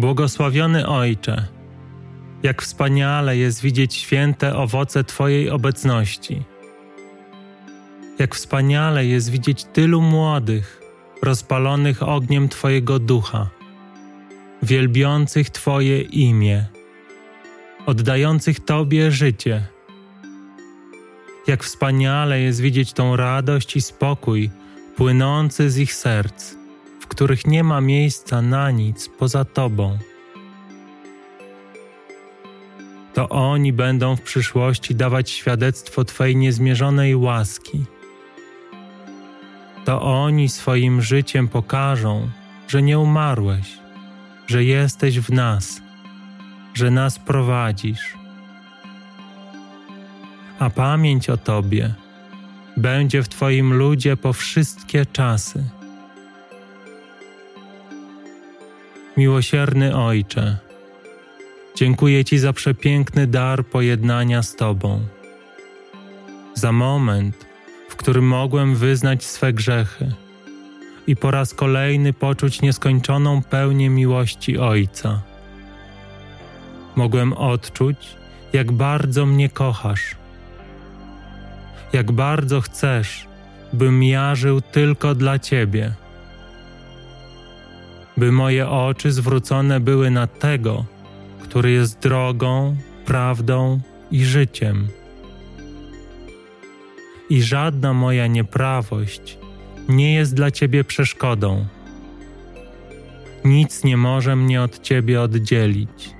Błogosławiony Ojcze, jak wspaniale jest widzieć święte owoce Twojej obecności. Jak wspaniale jest widzieć tylu młodych, rozpalonych ogniem Twojego ducha, wielbiących Twoje imię, oddających Tobie życie. Jak wspaniale jest widzieć tą radość i spokój płynący z ich serc, których nie ma miejsca na nic poza Tobą. To oni będą w przyszłości dawać świadectwo Twojej niezmierzonej łaski. To oni swoim życiem pokażą, że nie umarłeś, że jesteś w nas, że nas prowadzisz. A pamięć o Tobie będzie w Twoim ludzie po wszystkie czasy. Miłosierny Ojcze, dziękuję Ci za przepiękny dar pojednania z Tobą, za moment, w którym mogłem wyznać swe grzechy i po raz kolejny poczuć nieskończoną pełnię miłości Ojca. Mogłem odczuć, jak bardzo mnie kochasz jak bardzo chcesz, bym ja żył tylko dla Ciebie. By moje oczy zwrócone były na tego, który jest drogą, prawdą i życiem. I żadna moja nieprawość nie jest dla Ciebie przeszkodą. Nic nie może mnie od Ciebie oddzielić,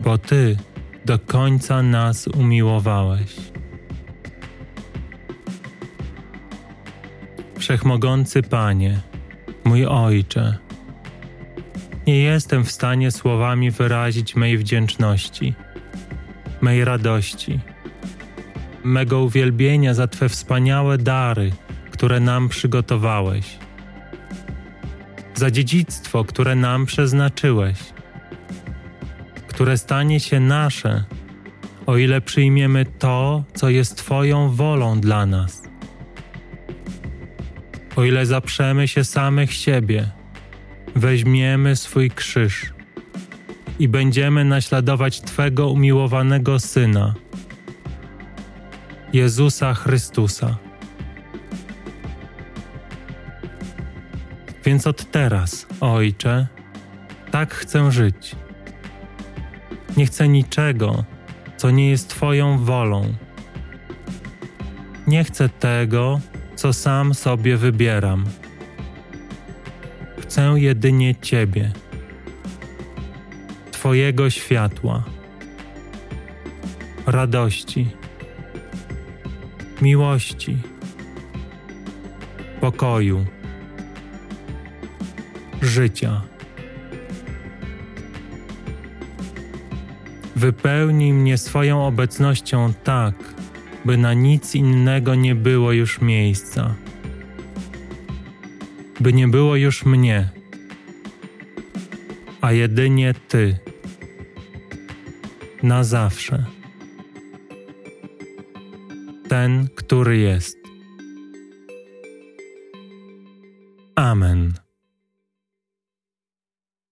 bo Ty do końca nas umiłowałeś. Wszechmogący Panie, mój Ojcze, nie jestem w stanie słowami wyrazić mej wdzięczności, mej radości, mego uwielbienia za Twe wspaniałe dary, które nam przygotowałeś, za dziedzictwo, które nam przeznaczyłeś, które stanie się nasze, o ile przyjmiemy to, co jest Twoją wolą dla nas o ile zaprzemy się samych siebie, weźmiemy swój krzyż i będziemy naśladować Twego umiłowanego Syna, Jezusa Chrystusa. Więc od teraz, Ojcze, tak chcę żyć. Nie chcę niczego, co nie jest Twoją wolą. Nie chcę tego, co sam sobie wybieram. Chcę jedynie Ciebie, Twojego światła, radości, miłości, pokoju, życia. Wypełnij mnie swoją obecnością tak, by na nic innego nie było już miejsca, by nie było już mnie, a jedynie Ty, na zawsze. Ten, który jest. Amen.